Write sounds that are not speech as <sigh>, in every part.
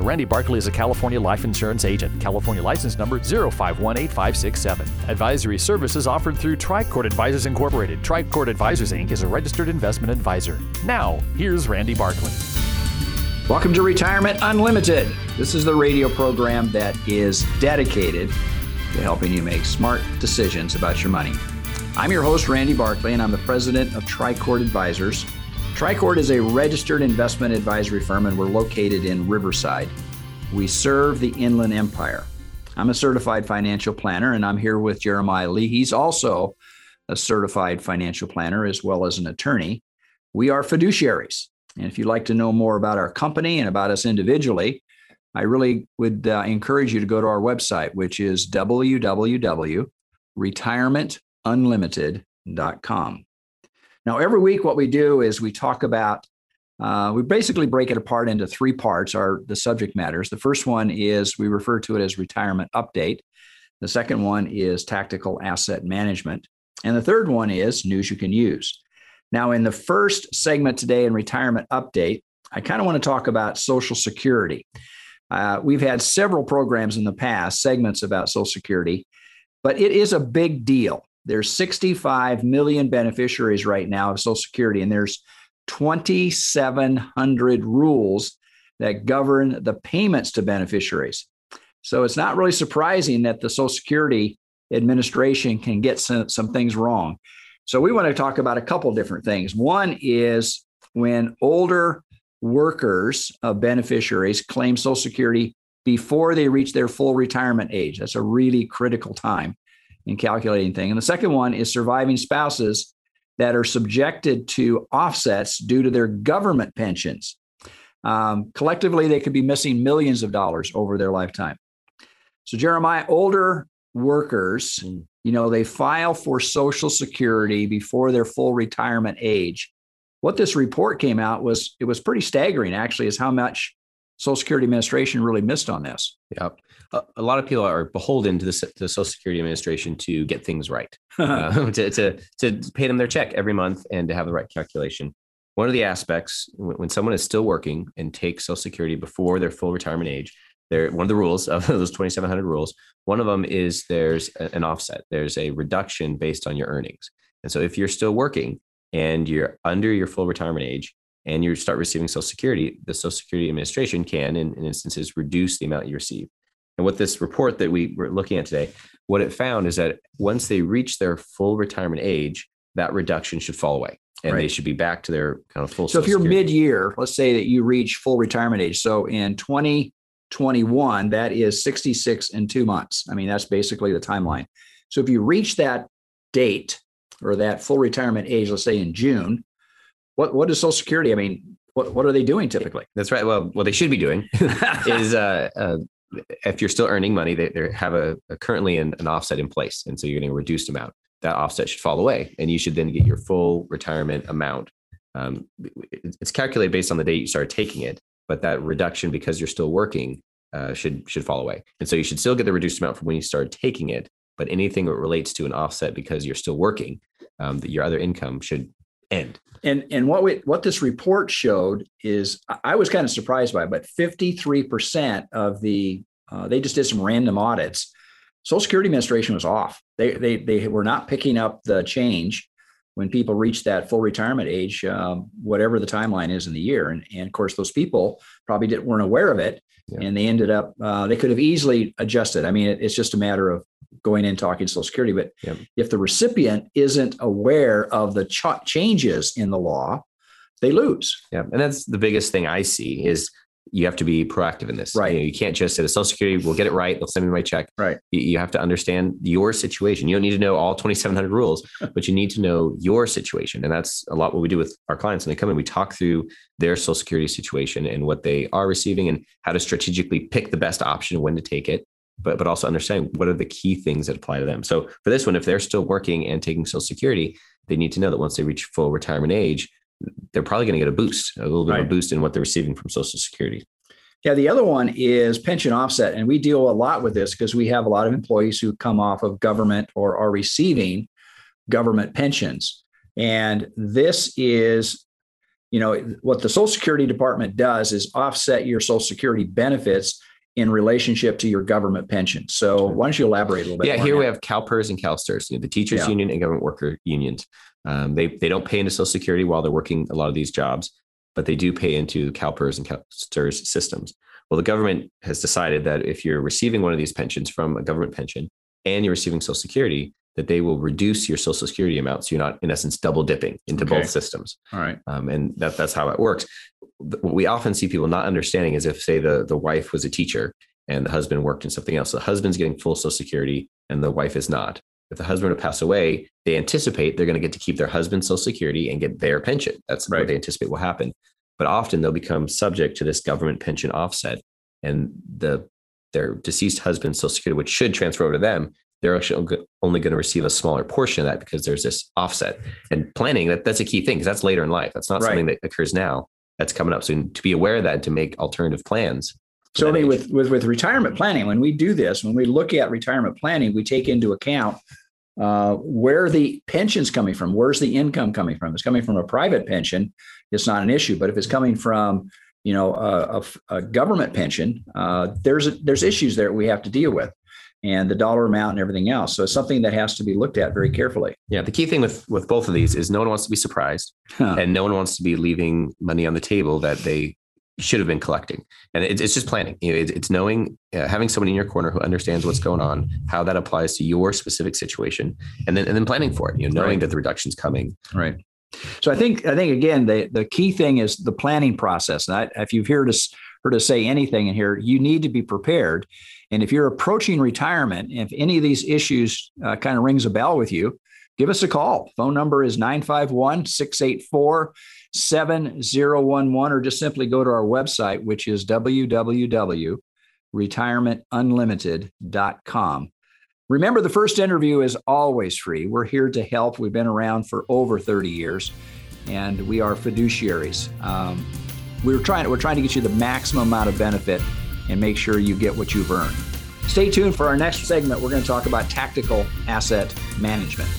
Randy Barkley is a California life insurance agent. California license number 0518567. Advisory services offered through Tricord Advisors Incorporated. Tricord Advisors Inc. is a registered investment advisor. Now, here's Randy Barkley. Welcome to Retirement Unlimited. This is the radio program that is dedicated to helping you make smart decisions about your money. I'm your host, Randy Barkley, and I'm the president of Tricord Advisors. Tricord is a registered investment advisory firm, and we're located in Riverside. We serve the Inland Empire. I'm a certified financial planner, and I'm here with Jeremiah Lee. He's also a certified financial planner as well as an attorney. We are fiduciaries. And if you'd like to know more about our company and about us individually, I really would uh, encourage you to go to our website, which is www.retirementunlimited.com. Now, every week, what we do is we talk about, uh, we basically break it apart into three parts, are the subject matters. The first one is we refer to it as retirement update. The second one is tactical asset management. And the third one is news you can use. Now, in the first segment today in retirement update, I kind of want to talk about Social Security. Uh, we've had several programs in the past, segments about Social Security, but it is a big deal. There's 65 million beneficiaries right now of Social Security, and there's 2,700 rules that govern the payments to beneficiaries. So it's not really surprising that the Social Security Administration can get some, some things wrong. So we want to talk about a couple different things. One is when older workers of beneficiaries claim Social Security before they reach their full retirement age. That's a really critical time in calculating thing. And the second one is surviving spouses that are subjected to offsets due to their government pensions. Um, collectively, they could be missing millions of dollars over their lifetime. So, Jeremiah, older workers, mm. you know, they file for Social Security before their full retirement age. What this report came out was it was pretty staggering, actually, is how much Social Security Administration really missed on this. Yep a, lot of people are beholden to the, the, Social Security Administration to get things right, <laughs> uh, <laughs> to, to, to pay them their check every month and to have the right calculation. One of the aspects when someone is still working and takes Social Security before their full retirement age, there one of the rules of <laughs> those 2,700 rules. One of them is there's an offset. There's a reduction based on your earnings. And so if you're still working and you're under your full retirement age, and you start receiving Social Security, the Social Security Administration can, in, in instances, reduce the amount you receive. And what this report that we were looking at today, what it found is that once they reach their full retirement age, that reduction should fall away and right. they should be back to their kind of full. So if you're mid year, let's say that you reach full retirement age. So in 2021, that is 66 in two months. I mean, that's basically the timeline. So if you reach that date or that full retirement age, let's say in June, what, what is Social Security? I mean, what, what are they doing typically? That's right. Well, what they should be doing <laughs> is uh, uh, if you're still earning money, they, they have a, a currently an, an, offset in place, and so you're getting a reduced amount. That offset should fall away, and you should then get your full retirement amount. Um, it's calculated based on the date you started taking it, but that reduction because you're still working uh, should should fall away, and so you should still get the reduced amount from when you started taking it. But anything that relates to an offset because you're still working, um, that your other income should end. And and what we, what this report showed is I was kind of surprised by, it, but 53% of the uh, they just did some random audits. Social Security Administration was off. They they they were not picking up the change when people reach that full retirement age, um, whatever the timeline is in the year. And, and of course, those people probably didn't, weren't aware of it, yeah. and they ended up uh, they could have easily adjusted. I mean, it, it's just a matter of going in talking Social Security. But yep. if the recipient isn't aware of the ch- changes in the law, they lose. Yeah, and that's the biggest thing I see is you have to be proactive in this. Right. You, know, you can't just say the Social Security, we'll get it right. They'll send me my check. Right. You, you have to understand your situation. You don't need to know all 2,700 rules, <laughs> but you need to know your situation. And that's a lot what we do with our clients. When they come in, we talk through their Social Security situation and what they are receiving and how to strategically pick the best option when to take it. But, but also understanding what are the key things that apply to them. So for this one, if they're still working and taking Social Security, they need to know that once they reach full retirement age, they're probably going to get a boost, a little bit Right. of a boost in what they're receiving from Social Security. Yeah, the other one is pension offset. And we deal a lot with this because we have a lot of employees who come off of government or are receiving government pensions. And this is, you know, what the Social Security Department does is offset your Social Security benefits in relationship to your government pension. So why don't you elaborate a little bit? Yeah, here on we have CalPERS and CalSTRS, you know, the teachers Yeah. union and government worker unions. Um, they they don't pay into Social Security while they're working a lot of these jobs, but they do pay into CalPERS and CalSTRS systems. Well, the government has decided that if you're receiving one of these pensions from a government pension and you're receiving Social Security, that they will reduce your Social Security amount, so you're not, in essence, double dipping into Okay. both systems. All right. um, and that that's how it works. What we often see people not understanding is if, say, the the wife was a teacher and the husband worked in something else, the husband's getting full Social Security and the wife is not. If the husband would pass away, they anticipate they're going to get to keep their husband's Social Security and get their pension. That's Right. what they anticipate will happen. But often they'll become subject to this government pension offset, and the their deceased husband's Social Security, which should transfer over to them, they're actually only going to receive a smaller portion of that because there's this offset. And planning that that's a key thing because that's later in life. That's not Right. something that occurs now. That's coming up. So to be aware of that and to make alternative plans. So I mean, with, with with retirement planning, when we do this, when we look at retirement planning, we take into account uh, where the pension's coming from. Where's the income coming from? If it's coming from a private pension, it's not an issue. But if it's coming from you know a, a- a government pension, uh, there's there's issues there we have to deal with, and the dollar amount and everything else. So it's something that has to be looked at very carefully. yeah, the key thing with with both of these is no one wants to be surprised Huh. and no one wants to be leaving money on the table that they should have been collecting. And it's, it's just planning. You know, it's, it's knowing, uh, having someone in your corner who understands what's going on, how that applies to your specific situation, and then and then planning for it. You know, knowing Right. that the reduction's coming. Right. So I think I think again the the key thing is the planning process. And I, if you've heard us heard us say anything in here, you need to be prepared. And if you're approaching retirement, if any of these issues uh, kind of rings a bell with you, give us a call. Phone number is 951 684 7011, or just simply go to our website, which is www.retirementunlimited.com. Remember, the first interview is always free. We're here to help. We've been around for over 30 years, and we are fiduciaries. Um, we're trying. We're trying to get you the maximum amount of benefit and make sure you get what you've earned. Stay tuned for our next segment. We're going to talk about tactical asset management.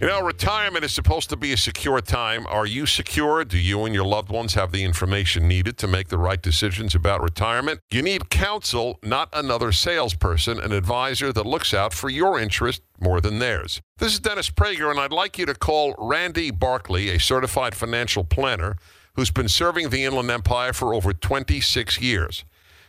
You know, retirement is supposed to be a secure time. Are you secure? Do you and your loved ones have the information needed to make the right decisions about retirement? You need counsel, not another salesperson, an advisor that looks out for your interest more than theirs. This is Dennis Prager, and I'd like you to call Randy Barkley, a certified financial planner who's been serving the Inland Empire for over 26 years.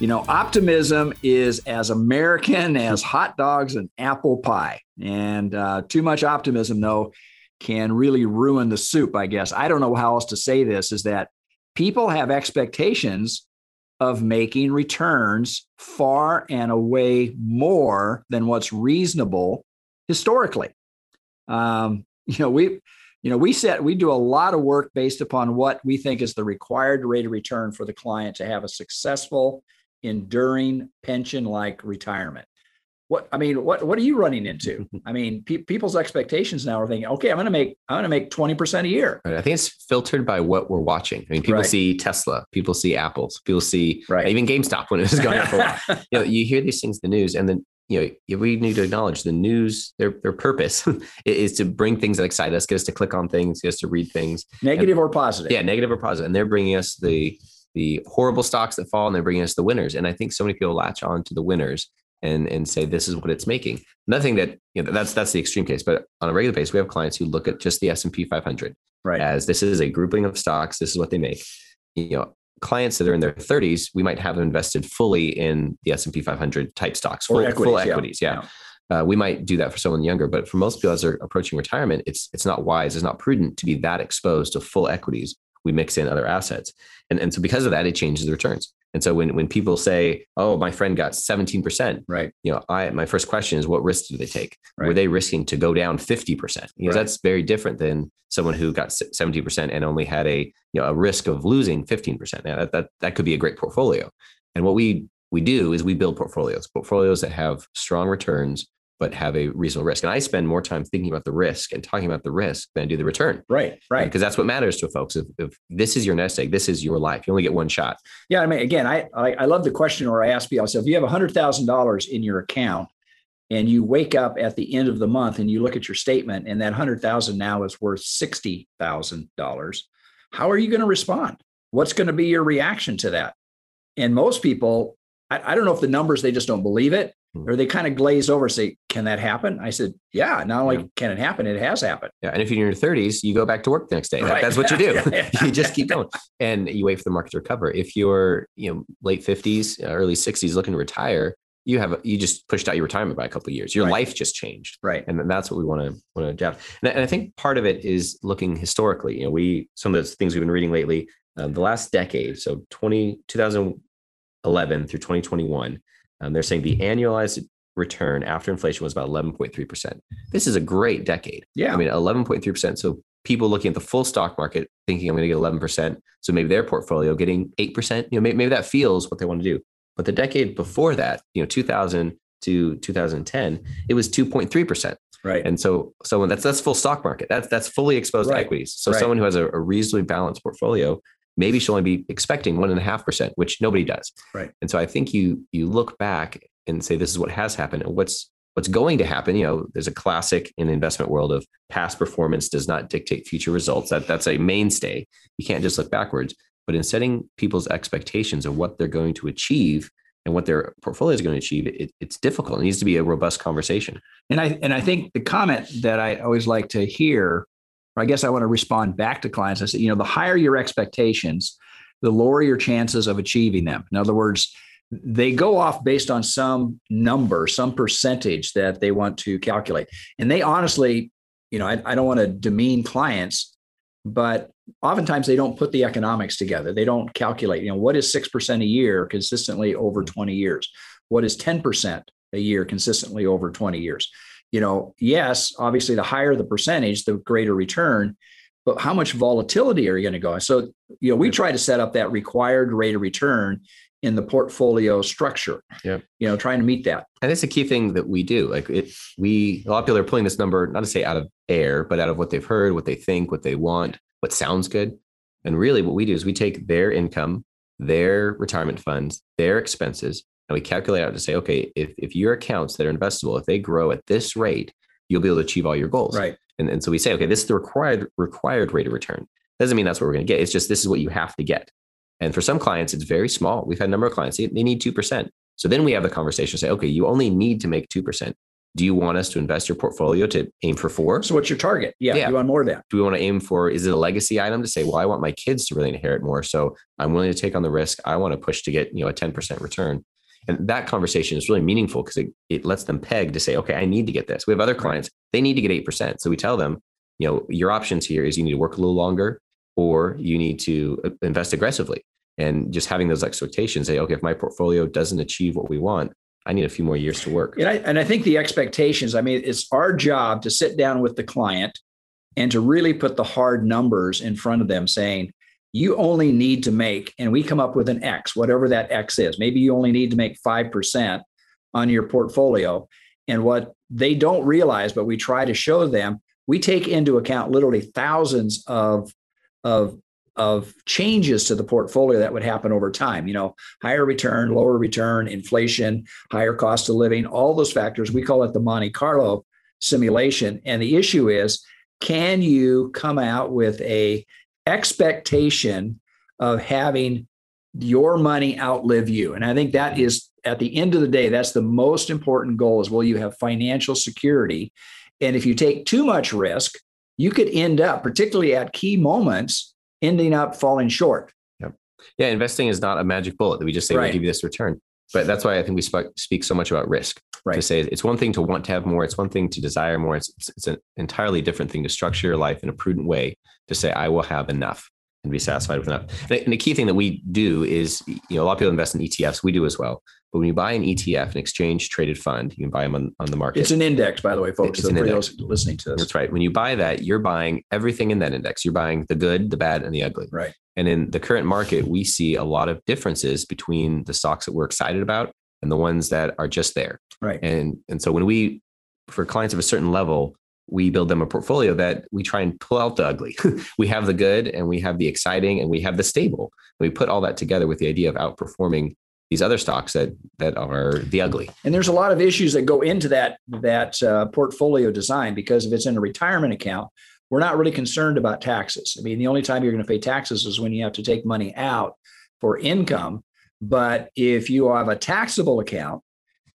You know, optimism is as American as hot dogs and apple pie. And uh, too much optimism, though, can really ruin the soup, I guess. I don't know how else to say this is that people have expectations of making returns far and away more than what's reasonable historically. Um, you know, we you know we set we do a lot of work based upon what we think is the required rate of return for the client to have a successful enduring pension like retirement what I mean, what what are you running into? <laughs> I mean, pe- people's expectations now are thinking, okay, I'm going to make I'm going to make 20% a year. Right. I think it's filtered by what we're watching. I mean, people Right. see Tesla, people see Apples, people see Right. even GameStop when it was going up. <laughs> You know, you hear these things in the news, and then you know you- we need to acknowledge the news. Their their purpose <laughs> is to bring things that excite us, get us to click on things, get us to read things. Negative or positive? Yeah, negative or positive, and they're bringing us the the horrible stocks that fall, and they're bringing us the winners. And I think so many people latch on to the winners and and say this is what it's making. Nothing that you know that's that's the extreme case, but on a regular basis, we have clients who look at just the S and P 500 Right. as this is a grouping of stocks. This is what they make. You know, clients that are in their 30s, we might have them invested fully in the S and P 500 type stocks, full equities, full yeah. equities. Yeah. Uh, we might do that for someone younger, but for most people as they're approaching retirement, it's it's not wise, it's not prudent to be that exposed to full equities. We mix in other assets, and and so because of that, it changes the returns. And so when when people say, "Oh, my friend got 17 percent," Right. you know, I my first question is, what risk do they take? Were they risking to go down 50 percent? Because Right. that's very different than someone who got 70 percent and only had a you know a risk of losing 15 percent. Now that, that that could be a great portfolio. And what we we do is we build portfolios, portfolios that have strong returns but have a reasonable risk. And I spend more time thinking about the risk and talking about the risk than I do the return. Right. Right. Because that's what matters to folks. If, if this is your nest egg, this is your life. You only get one shot. Yeah, I mean, again, I I, I love the question where I ask people. Said, if you have hundred thousand dollars in your account, and you wake up at the end of the month and you look at your statement, and that hundred thousand now is worth sixty thousand dollars, how are you going to respond? What's going to be your reaction to that? And most people, I, I don't know if the numbers they just don't believe it. Or they kind of glaze over. and Say, can that happen? I said, yeah. Not only Yeah. can it happen, it has happened. Yeah. And if you're in your 30s, you go back to work the next day. That- Right. that's what you do. <laughs> You just keep going and you wait for the market to recover. If you're, you know, late 50s, early 60s looking to retire, you have you just pushed out your retirement by a couple of years. Your Right. life just changed. Right. and that's what we want to want to adapt. And, I- and I think part of it is looking historically. You know, we some of the things we've been reading lately, um, the last decade, so 20, 2011 through 2021, um, they're saying the annualized return after inflation was about 11.3 percent. This is a great decade. Yeah. I mean, 11.3 percent. So people looking at the full stock market thinking I'm going to get 11 percent. So maybe their portfolio getting eight percent. You know, maybe, maybe that feels what they want to do. But the decade before that, you know, 2000 to 2010, it was 2.3 percent. right. And so someone that's that's full stock market. That's that's fully exposed Right. to equities. So Right. someone who has a, a reasonably balanced portfolio maybe she'll only be expecting one and a half percent, which nobody does. Right. And so I think you you look back and say this is what has happened and what's what's going to happen. You know, there's a classic in the investment world of past performance does not dictate future results. That that's a mainstay. You can't just look backwards. But in setting people's expectations of what they're going to achieve and what their portfolio is going to achieve, it, it's difficult. It needs to be a robust conversation. And I and I think the comment that I always like to hear, or I guess I want to respond back to clients. I say, you know, the higher your expectations, the lower your chances of achieving them. In other words, they go off based on some number, some percentage that they want to calculate. And they honestly, you know, I, I don't want to demean clients, but oftentimes they don't put the economics together. They don't calculate, you know, what is 6% a year consistently over 20 years? What is 10% a year consistently over 20 years? You know, yes, obviously the higher the percentage, the greater return, but how much volatility are you going to go? So, you know, we try to set up that required rate of return in the portfolio structure. Yeah. You know, trying to meet that. And it's a key thing that we do. Like it, we a lot of people are pulling this number, not to say out of air, but out of what they've heard, what they think, what they want, what sounds good. And really, what we do is we take their income, their retirement funds, their expenses, and we calculate out to say, okay, if, if your accounts that are investable, if they grow at this rate, you'll be able to achieve all your goals. Right. And, and so we say, okay, this is the required required rate of return. Doesn't mean that's what we're going to get. It's just this is what you have to get. And for some clients, it's very small. We've had a number of clients, they, they need 2%. So then we have the conversation say, okay, you only need to make 2%. Do you want us to invest your portfolio to aim for four? So what's your target? Yeah, Yeah. you want more of that. Do we want to aim for, is it a legacy item to say, well, I want my kids to really inherit more. So I'm willing to take on the risk. I want to push to get, you know, a 10% return. And that conversation is really meaningful because it, it lets them peg to say, okay, I need to get this. We have other clients, they need to get 8%. So we tell them, you know, your options here is you need to work a little longer or you need to uh, invest aggressively. And just having those expectations, say, okay, if my portfolio doesn't achieve what we want, I need a few more years to work. And I, and I think the expectations, I mean, it's our job to sit down with the client and to really put the hard numbers in front of them saying, you only need to make, and we come up with an X, whatever that X is. Maybe you only need to make 5% on your portfolio. And what they don't realize, but we try to show them, we take into account literally thousands of, of, of changes to the portfolio that would happen over time. You know, higher return, lower return, inflation, higher cost of living, all those factors. We call it the Monte Carlo simulation. And the issue is, can you come out with a expectation of having your money outlive you? And I think that is at the end of the day, that's the most important goal is will you have financial security? And if you take too much risk, you could end up, particularly at key moments, ending up falling short. Yep. Yeah, investing is not a magic bullet that we just say Right. we'll give you this return. But that's why I think we sp- speak so much about risk. Right. To say it's one thing to want to have more, it's one thing to desire more. It's, it's an entirely different thing to structure your life in a prudent way to say, I will have enough and be satisfied with enough. And the- key thing that we do is, you know, a lot of people invest in ETFs. We do as well. But when you buy an ETF, an exchange traded fund, you can buy them on, on the market. It's an index, by the way, folks. It's So an for index. those listening to this. That's right. When you buy that, you're buying everything in that index. You're buying the good, the bad, and the ugly. Right. And in the current market, we see a lot of differences between the stocks that we're excited about and the ones that are just there. Right. And and so when we, for clients of a certain level, we build them a portfolio that we try and pull out the ugly. <laughs> we have the good and we have the exciting and we have the stable. We put all that together with the idea of outperforming these other stocks that that are the ugly. And there's a lot of issues that go into that that uh, portfolio design because if it's in a retirement account, we're not really concerned about taxes. I mean, the only time you're going to pay taxes is when you have to take money out for income. But if you have a taxable account,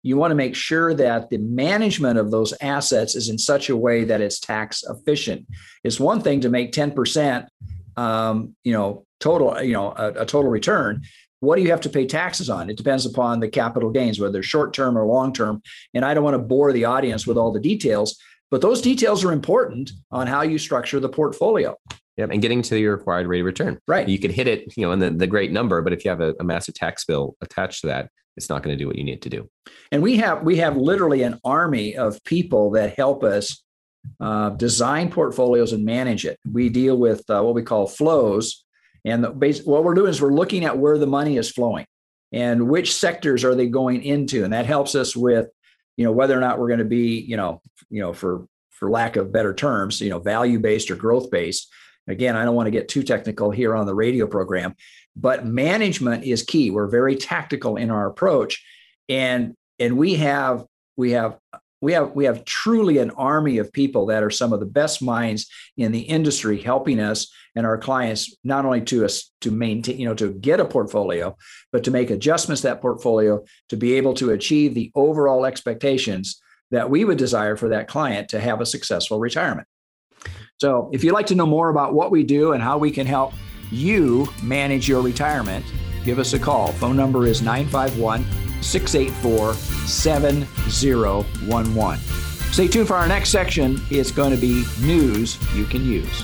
you want to make sure that the management of those assets is in such a way that it's tax efficient. It's one thing to make 10%, um, you know, total, you know, a, a total return. What do you have to pay taxes on? It depends upon the capital gains, whether they're short term or long term. And I don't want to bore the audience with all the details, but those details are important on how you structure the portfolio. Yep. And getting to your required rate of return. Right. You could hit it, you know, in the, the great number, but if you have a, a massive tax bill attached to that, it's not going to do what you need to do. And we have we have literally an army of people that help us uh, design portfolios and manage it. We deal with uh, what we call flows, and the base, what we're doing is we're looking at where the money is flowing and which sectors are they going into, and that helps us with you know whether or not we're going to be you know you know for for lack of better terms you know value based or growth based. Again, I don't want to get too technical here on the radio program, but management is key. We're very tactical in our approach, and and we have we have we have we have truly an army of people that are some of the best minds in the industry helping us and our clients not only to us to maintain you know to get a portfolio but to make adjustments to that portfolio to be able to achieve the overall expectations that we would desire for that client to have a successful retirement so if you'd like to know more about what we do and how we can help you manage your retirement give us a call phone number is 951 684 7011. Stay tuned for our next section. It's going to be news you can use.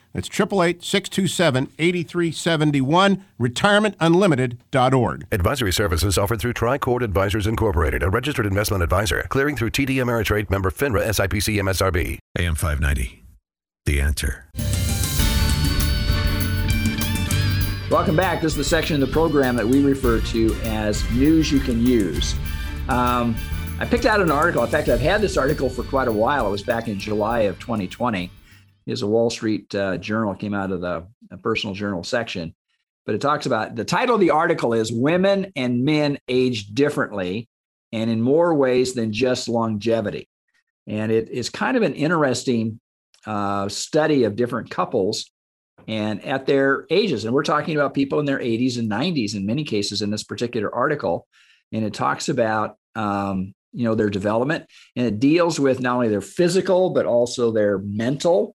That's 888 627 8371, retirementunlimited.org. Advisory services offered through Tricord Advisors Incorporated, a registered investment advisor, clearing through TD Ameritrade member FINRA SIPC MSRB. AM 590. The answer. Welcome back. This is the section of the program that we refer to as news you can use. Um, I picked out an article. In fact, I've had this article for quite a while. It was back in July of 2020. It's a Wall Street uh, Journal, came out of the personal journal section. But it talks about the title of the article is Women and Men Age Differently and in More Ways Than Just Longevity. And it is kind of an interesting uh, study of different couples and at their ages. And we're talking about people in their 80s and 90s in many cases in this particular article. And it talks about um, you know their development, and it deals with not only their physical but also their mental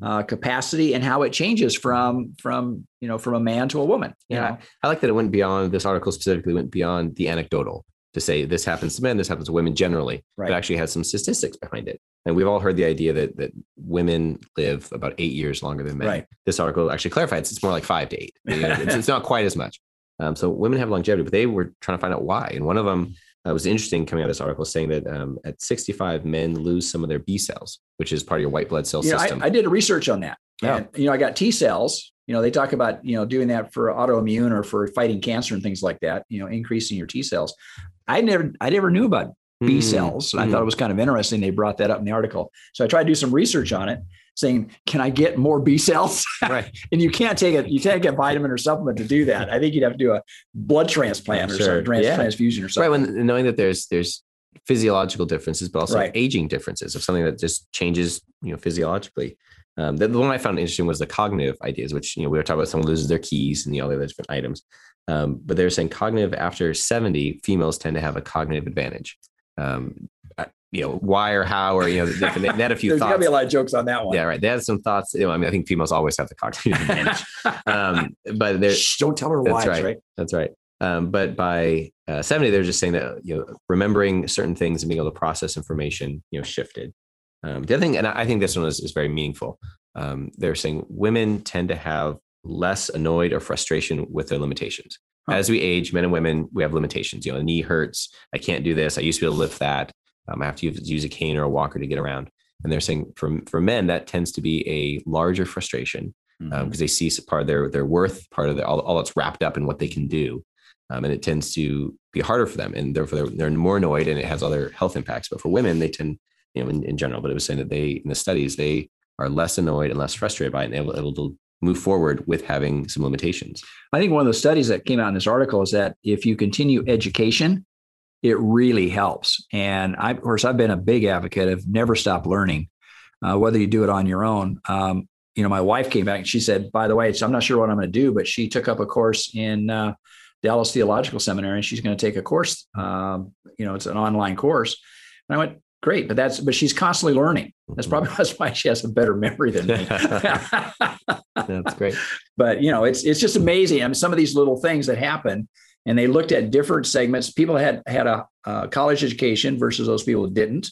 uh, capacity and how it changes from from you know from a man to a woman. you Yeah, know? I like that it went beyond this article specifically went beyond the anecdotal to say this happens to men, this happens to women generally, Right. but actually has some statistics behind it. And we've all heard the idea that that women live about eight years longer than men. Right. This article actually clarifies it's more like five to eight. You <laughs> know, it's, it's not quite as much. Um, so women have longevity, but they were trying to find out why. And one of them uh, was interesting coming out of this article saying that um, at 65, men lose some of their B cells, which is part of your white blood cell Yeah, system. I, I did a research on that. Yeah. And, you know, I got T cells. You know, they talk about, you know, doing that for autoimmune or for fighting cancer and things like that, you know, increasing your T cells. I never, I never knew about B Mhm. cells. And I Mhm. thought it was kind of interesting. They brought that up in the article. So I tried to do some research on it saying, can I get more B cells? Right. <laughs> and you can't take it, you can't get vitamin or supplement to do that. I think you'd have to do a blood transplant or Sure. trans- Yeah. transfusion or something. right. When knowing that there's there's physiological differences, but also Right. aging differences of something that just changes, you know, physiologically. Um, the, the one I found interesting was the cognitive ideas, which you know we were talking about someone loses their keys and the other different items. Um, but they're saying cognitive after 70, females tend to have a cognitive advantage. Um, you know, why or how or you know, they, they had a few There's thoughts. be a lot of jokes on that one. Yeah, right. They had some thoughts. You know, I mean, I think females always have the cognitive advantage. <laughs> Um, but they're don't tell her That's right. right? that's right. Um, but by uh, 70, they're just saying that you know remembering certain things and being able to process information, you know, shifted. Um, the other thing, and I think this one is, is very meaningful. Um, they're saying women tend to have less annoyed or frustration with their limitations. Huh. As we age, men and women, we have limitations. You know, a knee hurts. I can't do this. I used to be able to lift that. Um, I have to use, use a cane or a walker to get around. And they're saying for, for men, that tends to be a larger frustration because Mhm. they see part of their their worth, part of their, all, all that's wrapped up in what they can do, um, and it tends to be harder for them, and therefore they're, they're more annoyed, and it has other health impacts. But for women, they tend, you know, in, in general, but it was saying that they in the studies they are less annoyed and less frustrated by it, and able, able to move forward with having some limitations. I think one of the studies that came out in this article is that if you continue education, it really helps. And I, of course, I've been a big advocate of never stop learning, uh, whether you do it on your own. Um, you know, my wife came back and she said, by the way, I'm not sure what I'm going to do, but she took up a course in uh, Dallas Theological Seminary and she's going to take a course. Um, you know, it's an online course. And I went, great, but that's, but she's constantly learning. That's probably <laughs> that's why she has a better memory than me. <laughs> That's great. <laughs> but you know it's it's just amazing i mean some of these little things that happen and they looked at different segments people had had a, uh college education versus those people who didn't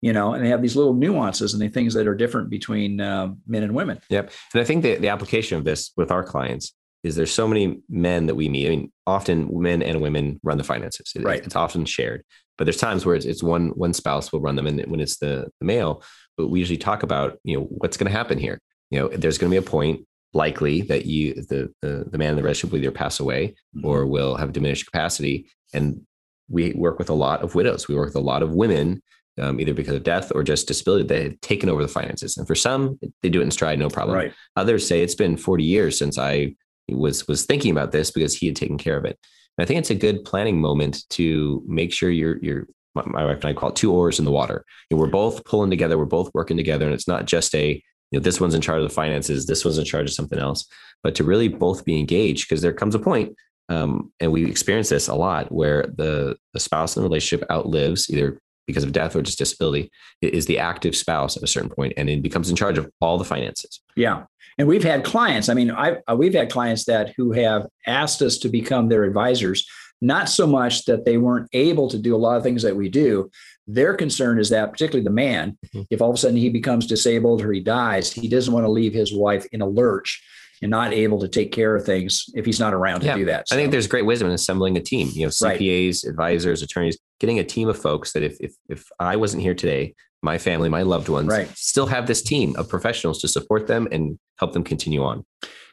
you know and they have these little nuances and the things that are different between uh, men and women Yep. And I think the, the application of this with our clients is there's so many men that we meet. I mean, often men and women run the finances. It- Right. It's often shared, but there's times where it's, it's one one spouse will run them, and when it's the, the male, but we usually talk about you know what's going to happen here. You know, there's going to be a point likely that you the the, the man in the relationship will either pass away or will have diminished capacity, and we work with a lot of widows. We work with a lot of women um, either because of death or just disability that have taken over the finances. And for some, they do it in stride, no problem. right Others say it's been 40 years since I was was thinking about this because he had taken care of it. And I think it's a good planning moment to make sure you're you're my, wife and I call it two oars in the water. Know, we're both pulling together, we're both working together, and it's not just a know this one's in charge of the finances, this one's in charge of something else, but to really both be engaged because there comes a point, um, and we experience this a lot where the the spouse in the relationship outlives either because of death or just disability is the active spouse at a certain point and it becomes in charge of all the finances. yeah and we've had clients i mean i we've had clients that who have asked us to become their advisors not so much that they weren't able to do a lot of things that we do their concern is that particularly the man Mhm. if all of a sudden he becomes disabled or he dies he doesn't want to leave his wife in a lurch and not able to take care of things if he's not around to do that I think there's great wisdom in assembling a team. You know, Right. CPAs, advisors, attorneys, getting a team of folks that if if if I wasn't here today, my family, my loved ones, Right. still have this team of professionals to support them and help them continue on.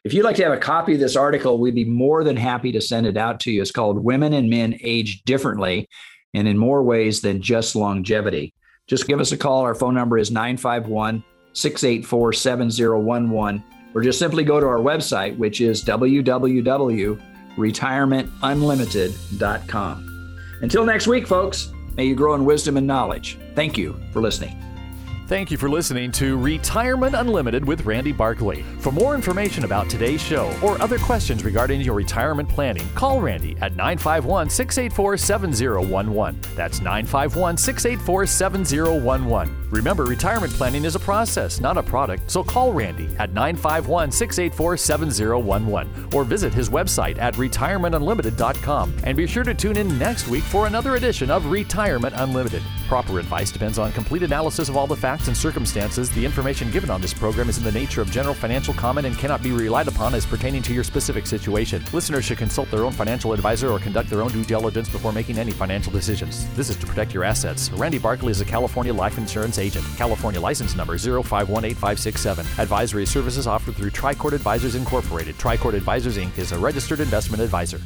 If you'd like to have a copy of this article, we'd be more than happy to send it out to you. It's called Women and Men Age Differently and in More Ways Than Just Longevity. Just give us a call. Our phone number is 951 684 7011, or just simply go to our website, which is www.retirementunlimited.com. Until next week, folks, may you grow in wisdom and knowledge. Thank you for listening. Thank you for listening to Retirement Unlimited with Randy Barkley. For more information about today's show or other questions regarding your retirement planning, call Randy at 951 684 7011. That's 951 684 7011. Remember, retirement planning is a process, not a product, so call Randy at 951 684 7011 or visit his website at retirementunlimited.com. And be sure to tune in next week for another edition of Retirement Unlimited. Proper advice depends on complete analysis of all the facts and circumstances. The information given on this program is in the nature of general financial comment and cannot be relied upon as pertaining to your specific situation. Listeners should consult their own financial advisor or conduct their own due diligence before making any financial decisions. This is to protect your assets. Randy Barkley is a California life insurance agent. California license number 0518567. Advisory services offered through Tricord Advisors Incorporated. Tricord Advisors Inc. is a registered investment advisor.